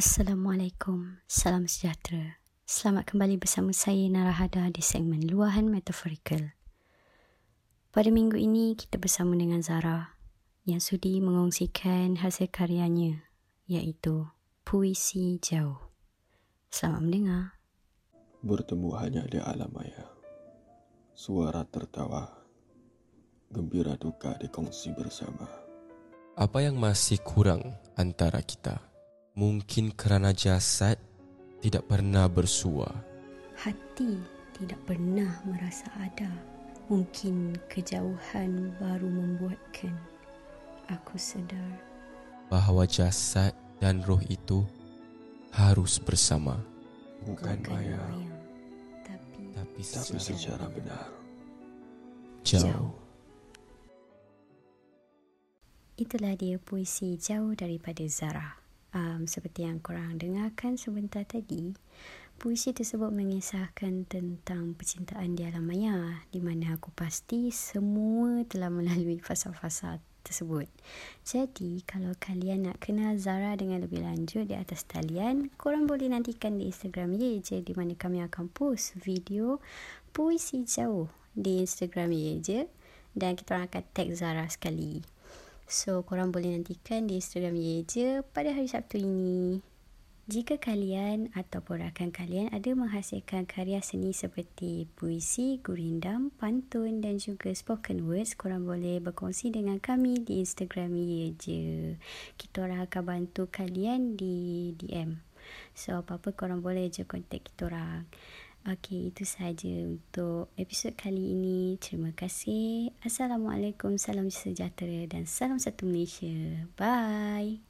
Assalamualaikum, salam sejahtera. Selamat kembali bersama saya Narahada di segmen Luahan Metaforikal. Pada minggu ini kita bersama dengan Zara yang sudi mengongsikan hasil karyanya iaitu Puisi Jauh. Selamat mendengar. Bertemu hanya di alam maya. Suara tertawa. Gembira duka dikongsi bersama. Apa yang masih kurang antara kita? Mungkin kerana jasad tidak pernah bersua. Hati tidak pernah merasa ada. Mungkin kejauhan baru membuatkan aku sedar bahawa jasad dan roh itu harus bersama. Bukan maya, tapi, Tapi tapi secara secara benar. jauh. Itulah dia puisi jauh daripada Zara. Um, seperti yang korang dengarkan sebentar tadi, puisi tersebut mengisahkan tentang percintaan di alam maya di mana aku pasti semua telah melalui fasa-fasa tersebut. Jadi, kalau kalian nak kenal Zara dengan lebih lanjut di atas talian, korang boleh nantikan di Instagram Ye je di mana kami akan post video puisi jauh di Instagram Ye je dan kita orang akan tag Zara sekali. So, korang boleh nantikan di Instagram Ye je pada hari Sabtu ini. Jika kalian ataupun rakan kalian ada menghasilkan karya seni seperti puisi, gurindam, pantun dan juga spoken words, korang boleh berkongsi dengan kami di Instagram Ye je. Kita orang akan bantu kalian di DM. So, apa-apa korang boleh je kontak kita orang. Okey, itu sahaja untuk episod kali ini. Terima kasih. Assalamualaikum, salam sejahtera dan salam satu Malaysia. Bye.